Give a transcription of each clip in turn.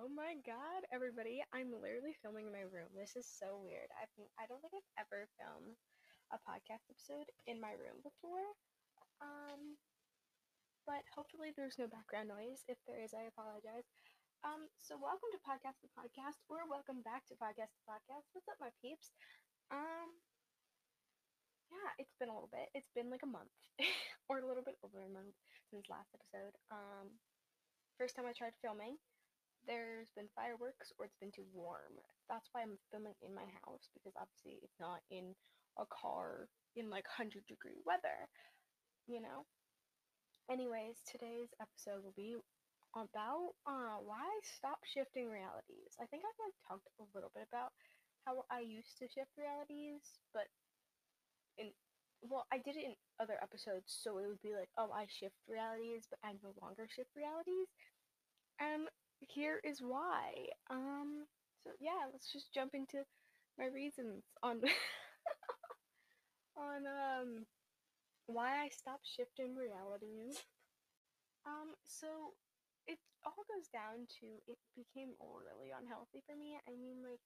Oh my god, everybody. I'm literally filming in my room. This is so weird. I've I don't think I've ever filmed a podcast episode in my room before. Um but hopefully there's no background noise. If there is, I apologize. Um so welcome to Podcast the Podcast or welcome back to Podcast the Podcast. What's up my peeps? Um yeah, it's been a little bit. It's been like a month or a little bit over a month since last episode. Um first time I tried filming there's been fireworks or it's been too warm. That's why I'm filming in my house because obviously it's not in a car in like 100 degree weather, you know? Anyways, today's episode will be about uh, why stop shifting realities. I think I've like talked a little bit about how I used to shift realities, but in well, I did it in other episodes, so it would be like, oh, I shift realities, but I no longer shift realities. And here is why. Um, so yeah, let's just jump into my reasons on on um why I stopped shifting realities. Um, so it all goes down to it became really unhealthy for me. I mean, like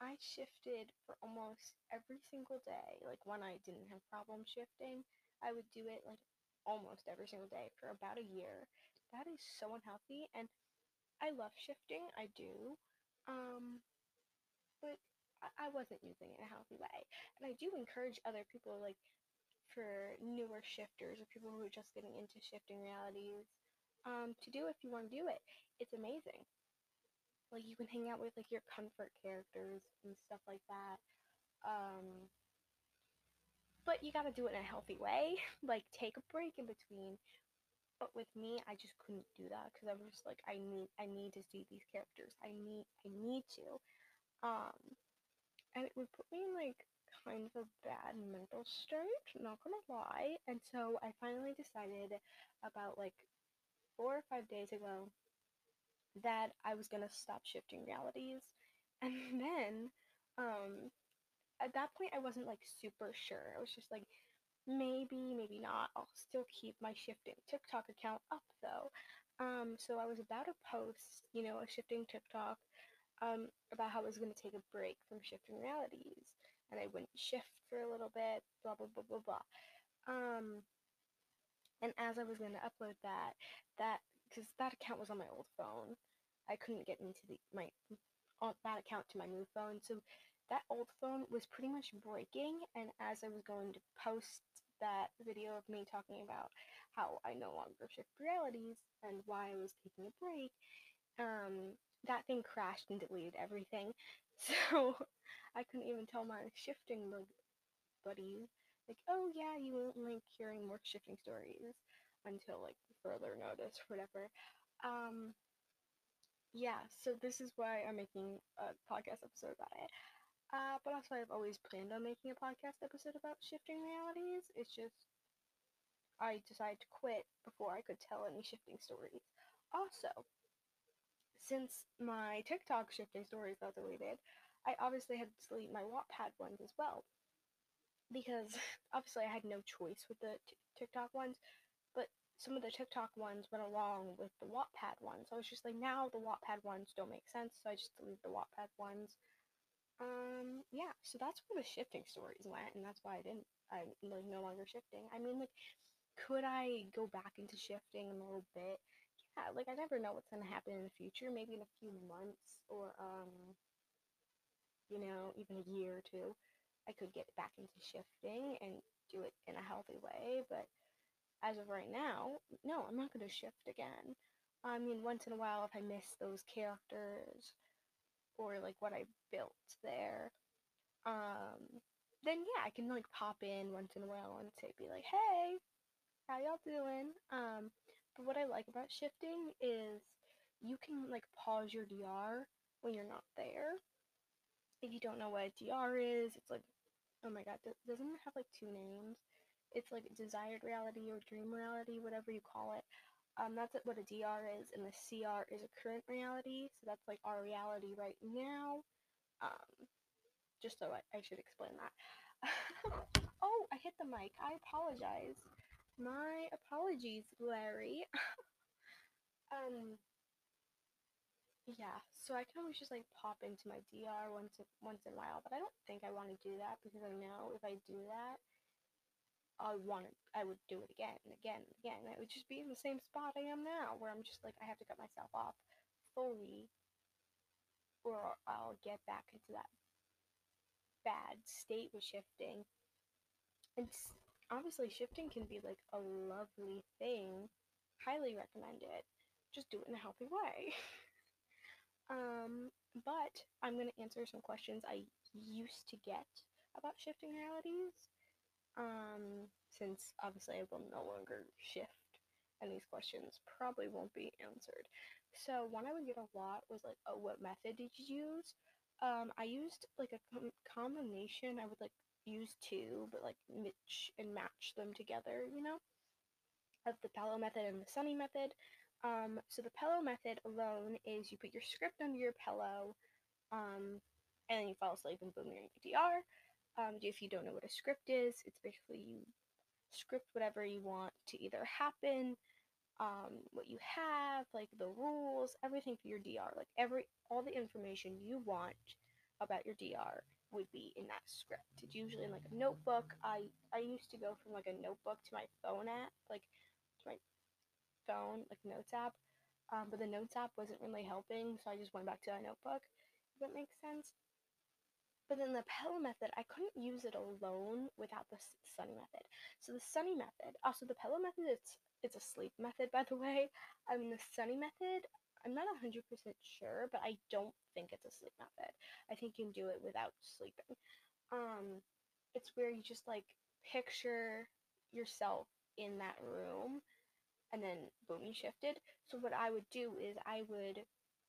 I shifted for almost every single day. Like when I didn't have problem shifting, I would do it like almost every single day for about a year. That is so unhealthy and I love shifting, I do. Um, but I, I wasn't using it in a healthy way. And I do encourage other people, like, for newer shifters or people who are just getting into shifting realities, um, to do if you want to do it. It's amazing. Like, you can hang out with, like, your comfort characters and stuff like that. Um, but you gotta do it in a healthy way. Like, take a break in between but with me, I just couldn't do that because I was just like, I need, I need to see these characters. I need, I need to. Um, and it would put me in like kind of a bad mental state. Not gonna lie. And so I finally decided about like four or five days ago that I was gonna stop shifting realities. And then, um, at that point, I wasn't like super sure. I was just like, maybe, maybe not. I'll still keep my shifting TikTok account up though. Um, so I was about to post, you know, a shifting TikTok um, about how I was going to take a break from shifting realities and I wouldn't shift for a little bit, blah, blah, blah, blah, blah. Um, and as I was going to upload that, that, because that account was on my old phone, I couldn't get into the, my, on that account to my new phone. So that old phone was pretty much breaking and as I was going to post that video of me talking about how I no longer shift realities and why I was taking a break, um, that thing crashed and deleted everything. So I couldn't even tell my shifting buddies, like, oh yeah, you won't like hearing more shifting stories until like further notice whatever. Um, yeah, so this is why I'm making a podcast episode about it. Uh, but also, I've always planned on making a podcast episode about shifting realities. It's just I decided to quit before I could tell any shifting stories. Also, since my TikTok shifting stories got deleted, I obviously had to delete my Wattpad ones as well. Because obviously I had no choice with the t- TikTok ones, but some of the TikTok ones went along with the Wattpad ones. So I was just like, now the Wattpad ones don't make sense, so I just deleted the Wattpad ones. Um, yeah, so that's where the shifting stories went, and that's why I didn't, I'm like no longer shifting. I mean, like, could I go back into shifting a little bit? Yeah, like I never know what's gonna happen in the future. Maybe in a few months, or um, you know, even a year or two, I could get back into shifting and do it in a healthy way. But as of right now, no, I'm not gonna shift again. I mean, once in a while, if I miss those characters or like what I built there, um, then yeah, I can like pop in once in a while and say, be like, hey, how y'all doing? Um, but what I like about shifting is you can like pause your DR when you're not there. If you don't know what a DR is, it's like, oh my god, doesn't it have like two names? It's like desired reality or dream reality, whatever you call it. Um, that's what a DR is, and the CR is a current reality. So that's like our reality right now. Um, just so I, I should explain that. oh, I hit the mic. I apologize. My apologies, Larry. um, yeah, so I can always just like pop into my DR once once in a while, but I don't think I want to do that because I know if I do that, I want I would do it again and again and again. I would just be in the same spot I am now, where I'm just like I have to cut myself off fully, or I'll get back into that bad state with shifting. And obviously, shifting can be like a lovely thing. Highly recommend it. Just do it in a healthy way. Um, but I'm going to answer some questions I used to get about shifting realities. Um, since obviously I will no longer shift, and these questions probably won't be answered. So, one I would get a lot was like, oh, what method did you use? Um, I used like a com- combination. I would like use two, but like mix and match them together, you know, of the pillow method and the Sunny method. Um, so the pillow method alone is you put your script under your pillow, um, and then you fall asleep and boom, you're in your DR. Um, if you don't know what a script is, it's basically you script whatever you want to either happen, um, what you have, like the rules, everything for your DR, like every all the information you want about your DR would be in that script. It's usually in like a notebook. I I used to go from like a notebook to my phone app, like to my phone, like Notes app. Um, but the Notes app wasn't really helping, so I just went back to a notebook. If that makes sense. But then the pillow method, I couldn't use it alone without the Sunny method. So the Sunny method, also the pillow method, it's it's a sleep method, by the way. I mean the Sunny method, I'm not 100% sure, but I don't think it's a sleep method. I think you can do it without sleeping. Um, it's where you just like picture yourself in that room and then boom, you shifted. So what I would do is I would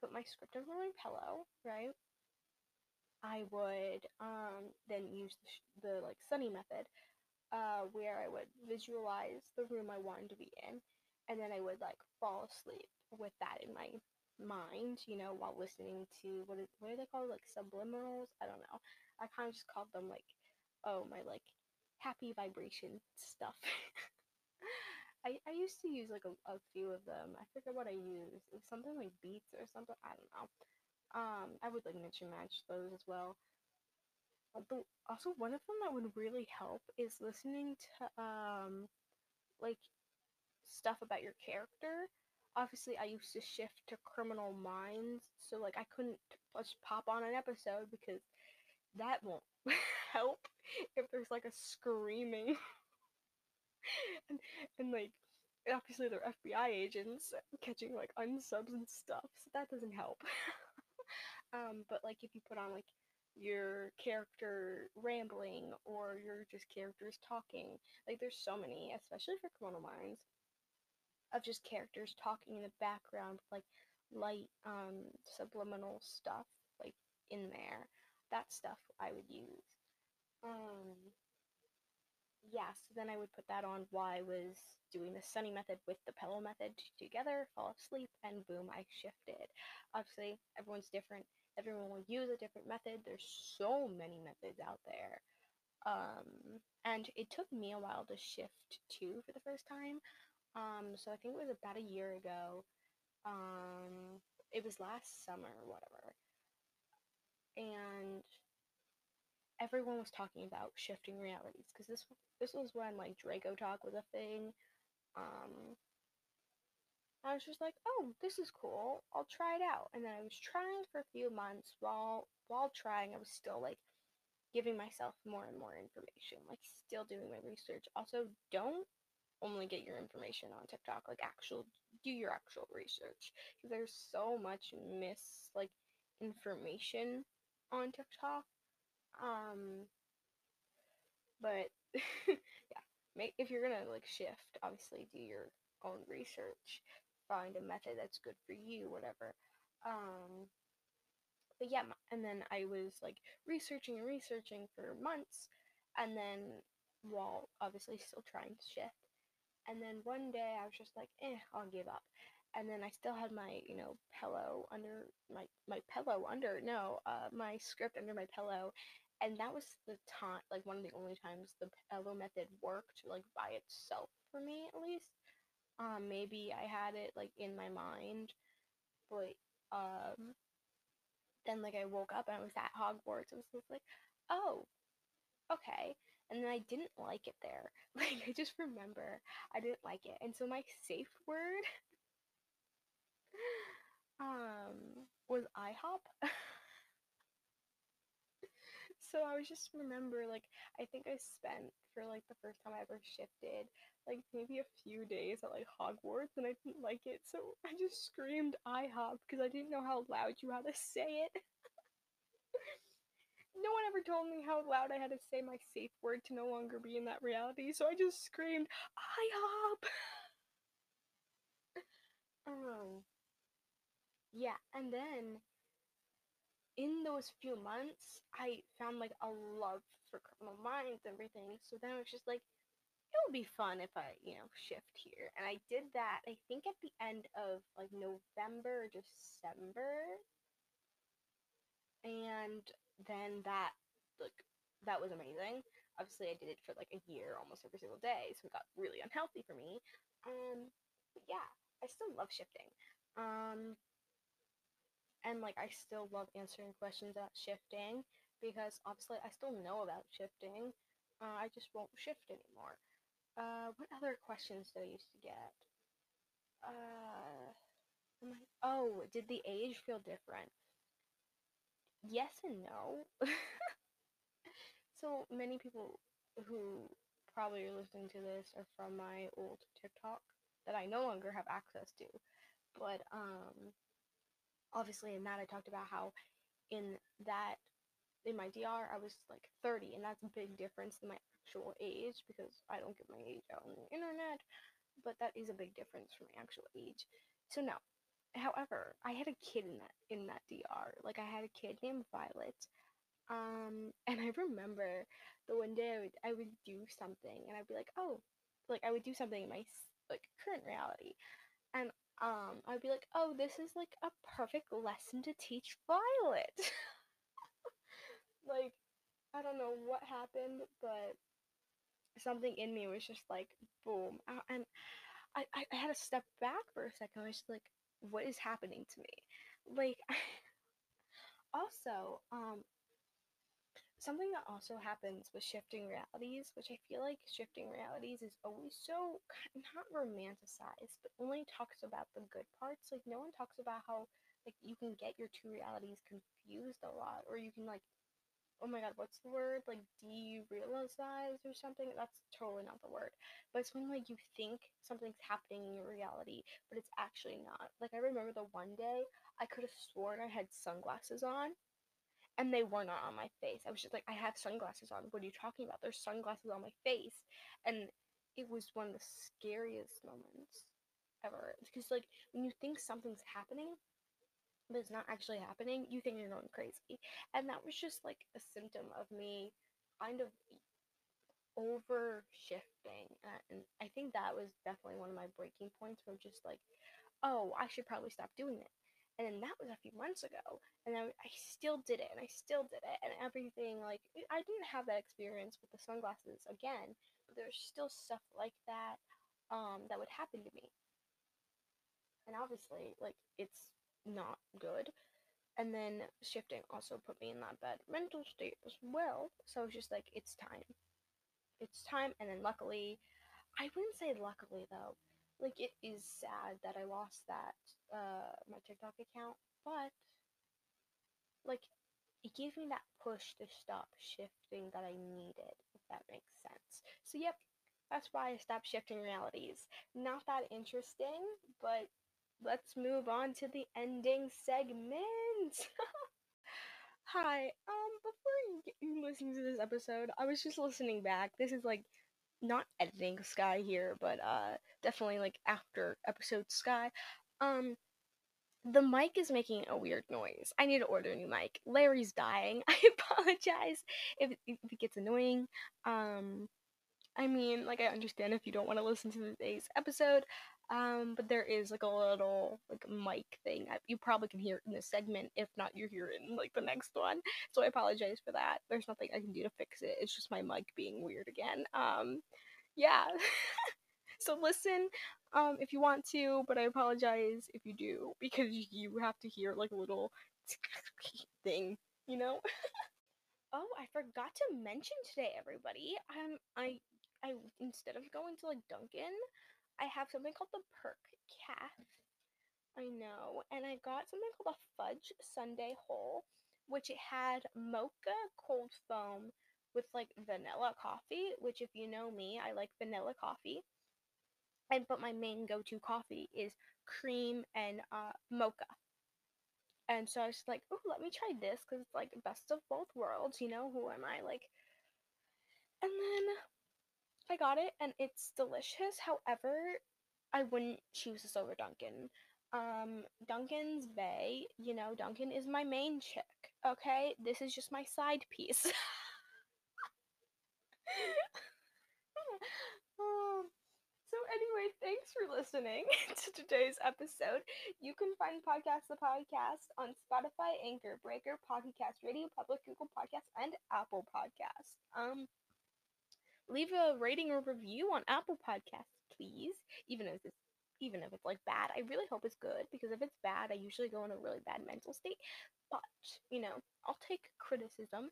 put my script over my pillow, right? I would um, then use the, the like sunny method, uh, where I would visualize the room I wanted to be in, and then I would like fall asleep with that in my mind, you know, while listening to what is what are they called, like subliminals? I don't know. I kind of just called them like, oh my like happy vibration stuff. I, I used to use like a, a few of them. I forget what I used. It was something like beats or something. I don't know. Um, I would like and match those as well. Uh, but also one of them that would really help is listening to um like stuff about your character. Obviously, I used to shift to Criminal Minds, so like I couldn't just pop on an episode because that won't help if there's like a screaming and, and like obviously they're FBI agents catching like unsubs and stuff, so that doesn't help. um, but like if you put on like your character rambling or your just characters talking, like there's so many, especially for Criminal Minds, of just characters talking in the background, like light um subliminal stuff like in there. That stuff I would use. Um yeah, so then I would put that on while I was doing the sunny method with the pillow method together, fall asleep, and boom, I shifted. Obviously, everyone's different. Everyone will use a different method. There's so many methods out there. Um, and it took me a while to shift too for the first time. Um, so I think it was about a year ago. Um, it was last summer or whatever. And everyone was talking about shifting realities because this this was when like DracoTok was a thing. Um, I was just like, oh, this is cool. I'll try it out. And then I was trying for a few months. While while trying, I was still like giving myself more and more information, like still doing my research. Also, don't only get your information on TikTok. Like actual, do your actual research because there's so much miss like information on TikTok um, but yeah, make if you're gonna like shift, obviously do your own research, find a method that's good for you, whatever. Um, but yeah, and then I was like researching and researching for months, and then while obviously still trying to shift, and then one day I was just like, eh, I'll give up and then I still had my, you know, pillow under my my pillow under no, uh, my script under my pillow, and that was the time like one of the only times the pillow method worked like by itself for me at least um maybe i had it like in my mind but um, then like I woke up and I was at Hogwarts. I was just like, oh, okay. And then I didn't like it there. Like I just remember I didn't like it. And so my safe word um was IHOP. so I was just remember like I think I spent for like the first time I ever shifted like maybe a few days at like Hogwarts and I didn't like it so I just screamed IHOP because I didn't know how loud you had to say it. no one ever told me how loud I had to say my safe word to no longer be in that reality so I just screamed IHOP. um yeah and then in those few months, I found like a love for criminal minds and everything. So then I was just like, it would be fun if I, you know, shift here. And I did that, I think at the end of like November or December. And then that, like, that was amazing. Obviously, I did it for like a year almost every single day. So it got really unhealthy for me. Um, but yeah, I still love shifting. Um, and like I still love answering questions about shifting because obviously I still know about shifting. Uh, I just won't shift anymore. Uh, what other questions did I used to get? Uh, I, oh, did the age feel different? Yes and no. so many people who probably are listening to this are from my old TikTok that I no longer have access to. But um obviously in that I talked about how in that in my DR I was like 30 and that's a big difference in my actual age because I don't get my age out on the internet but that is a big difference from my actual age. So no. However I had a kid in that in that DR like I had a kid named Violet um and I remember the one day I would I would do something and I'd be like oh like I would do something in my like current reality. And um, I'd be like, oh, this is like a perfect lesson to teach Violet. like, I don't know what happened, but something in me was just like, boom. And I, I had to step back for a second. I was just like, what is happening to me? Like, also, um, something that also happens with shifting realities, which I feel like shifting realities is always so not romanticized, but only talks about the good parts. Like no one talks about how like you can get your two realities confused a lot, or you can like, oh my god, what's the word? Like derealize or something. That's totally not the word. But it's when like you think something's happening in your reality, but it's actually not. Like I remember the one day I could have sworn I had sunglasses on and they were not on my face. I was just like, I have sunglasses on. What are you talking about? There's sunglasses on my face. And it was one of the scariest moments ever. Because, like, when you think something's happening, but it's not actually happening, you think you're going crazy. And that was just like a symptom of me kind of over shifting. And I think that was definitely one of my breaking points where I'm just like, oh, I should probably stop doing it and then that was a few months ago and I, I still did it and i still did it and everything like i didn't have that experience with the sunglasses again but there's still stuff like that um, that would happen to me. And obviously like it's not good. And then shifting also put me in that bad mental state as well so it's just like it's time. It's time and then luckily i wouldn't say luckily though like it is sad that I lost that uh my TikTok account, but like it gave me that push to stop shifting that I needed, if that makes sense. So yep, that's why I stopped shifting realities. Not that interesting, but let's move on to the ending segment. Hi, um, before you listen to this episode, I was just listening back. This is like not editing Skye here, but uh definitely like after episode Skye. Um the mic is making a weird noise. I need to order a new mic. Larry's dying. I apologize if, if it gets annoying. Um I mean, like I understand if you don't want to listen to today's episode, um, but there is like a little like mic thing. I, you probably can hear it in this segment. If not, you hear it in like the next one. So I apologize for that. There's nothing I can do to fix it. It's just my mic being weird again. Um, yeah. so listen um if you want to, but I apologize if you do because you have to hear like a little thing, you know? oh, I forgot to mention today everybody. Um I I instead of going to like Dunkin', I have something called the Perk Calf. I know, and I got something called a fudge Sunday hole, which it had mocha cold foam with like vanilla coffee, which if you know me, I like vanilla coffee. And but my main go-to coffee is cream and uh, mocha. And so I was like, oh, let me try this because it's like best of both worlds, you know? Who am I? Like, and then I got it and it's delicious. However, I wouldn't choose this over Dunkin'. Um, Dunkin's Bay, you know, Dunkin' is my main chick, okay? This is just my side piece. um, so anyway, thanks for listening to today's episode. You can find Podcast the Podcast on Spotify, Anchor, Breaker, Pocket Cast, Radio Public, Google Podcasts, and Apple Podcasts. Um, leave a rating or review on Apple Podcasts, please. Even if it's even if it's like bad, I really hope it's good because if it's bad, I usually go in a really bad mental state. But you know, I'll take criticism,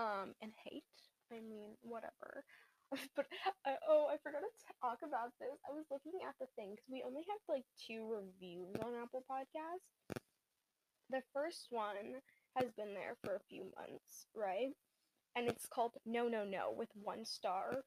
um, and hate. I mean, whatever. but I, oh, I forgot to talk about this. I was looking at the thing because we only have like two reviews on Apple Podcasts. The first one has been there for a few months, right? And it's called No No No with one star.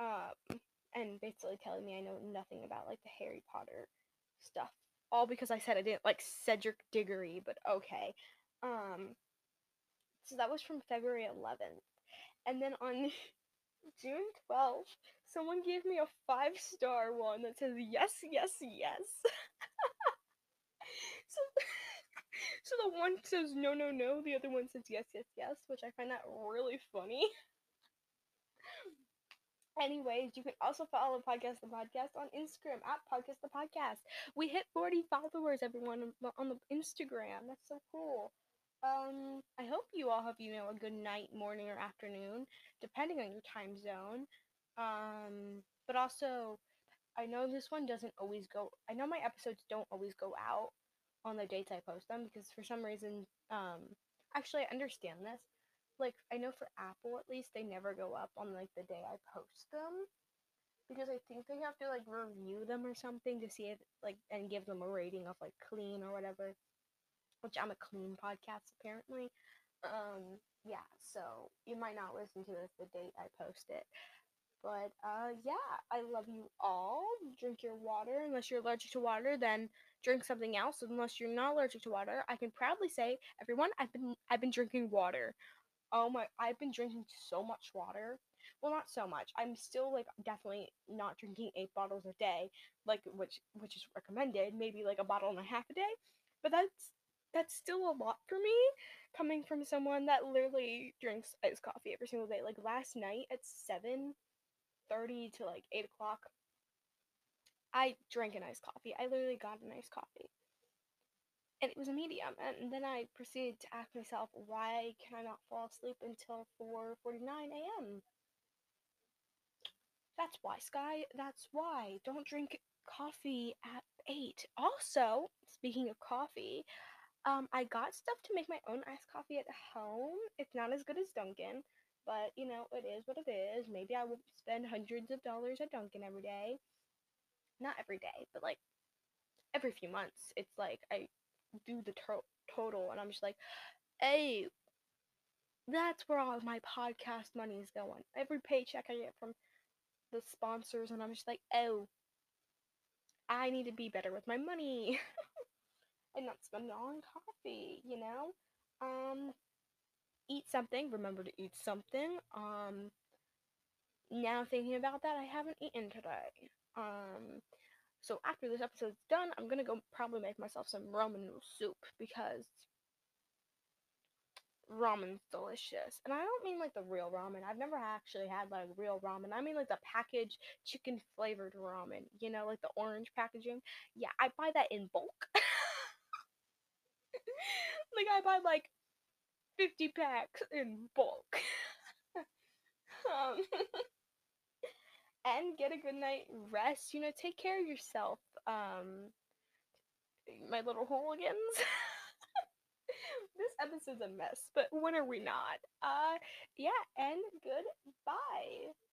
Um, and basically telling me I know nothing about like the Harry Potter stuff. All because I said I didn't like Cedric Diggory, but okay. Um, so that was from February 11th. And then on June 12th, someone gave me a five star one that says yes, yes, yes. so, so the one says no, no, no, the other one says yes, yes, yes, which I find that really funny. Anyways, you can also follow Podcast the Podcast on Instagram at Podcast the Podcast. We hit 40 followers, everyone, on the Instagram. That's so cool. Um, I hope you all have, you know, a good night, morning, or afternoon, depending on your time zone. Um, but also, I know this one doesn't always go, I know my episodes don't always go out on the dates I post them because for some reason, um, actually, I understand this like I know for Apple at least they never go up on like the day I post them because I think they have to like review them or something to see if like and give them a rating of like clean or whatever. Which I'm a clean podcast apparently. Um yeah, so you might not listen to this the date I post it. But uh yeah, I love you all. Drink your water. Unless you're allergic to water, then drink something else. Unless you're not allergic to water, I can proudly say, everyone, I've been I've been drinking water. Oh my, I've been drinking so much water. Well, not so much. I'm still like definitely not drinking eight bottles a day, like which which is recommended. Maybe like a bottle and a half a day, but that's that's still a lot for me coming from someone that literally drinks iced coffee every single day. Like last night at seven thirty to like eight o'clock, I drank an iced coffee. I literally got an iced coffee and it was a medium. And then I proceeded to ask myself, why can I not fall asleep until 4:49 a.m.? That's why, Skye. That's why. Don't drink coffee at eight. Also, speaking of coffee, um, I got stuff to make my own iced coffee at home. It's not as good as Dunkin', but you know, it is what it is. Maybe I won't spend hundreds of dollars at Dunkin' every day. Not every day, but like every few months. It's like I do the to- total, and I'm just like, hey, that's where all my podcast money is going. Every paycheck I get from the sponsors, and I'm just like, oh, I need to be better with my money and not spend it all on coffee, you know? Um, eat something. Remember to eat something. Um, now thinking about that, I haven't eaten today. Um, so after this episode's done, I'm gonna go probably make myself some ramen soup because ramen's delicious. And I don't mean like the real ramen. I've never actually had like real ramen. I mean like the packaged chicken flavored ramen. You know, like the orange packaging. Yeah, I buy that in bulk. like I buy like 50 packs in bulk. um and get a good night rest. You know, take care of yourself. Um, my little hooligans. this episode's a mess, but when are we not? Uh, yeah, and goodbye.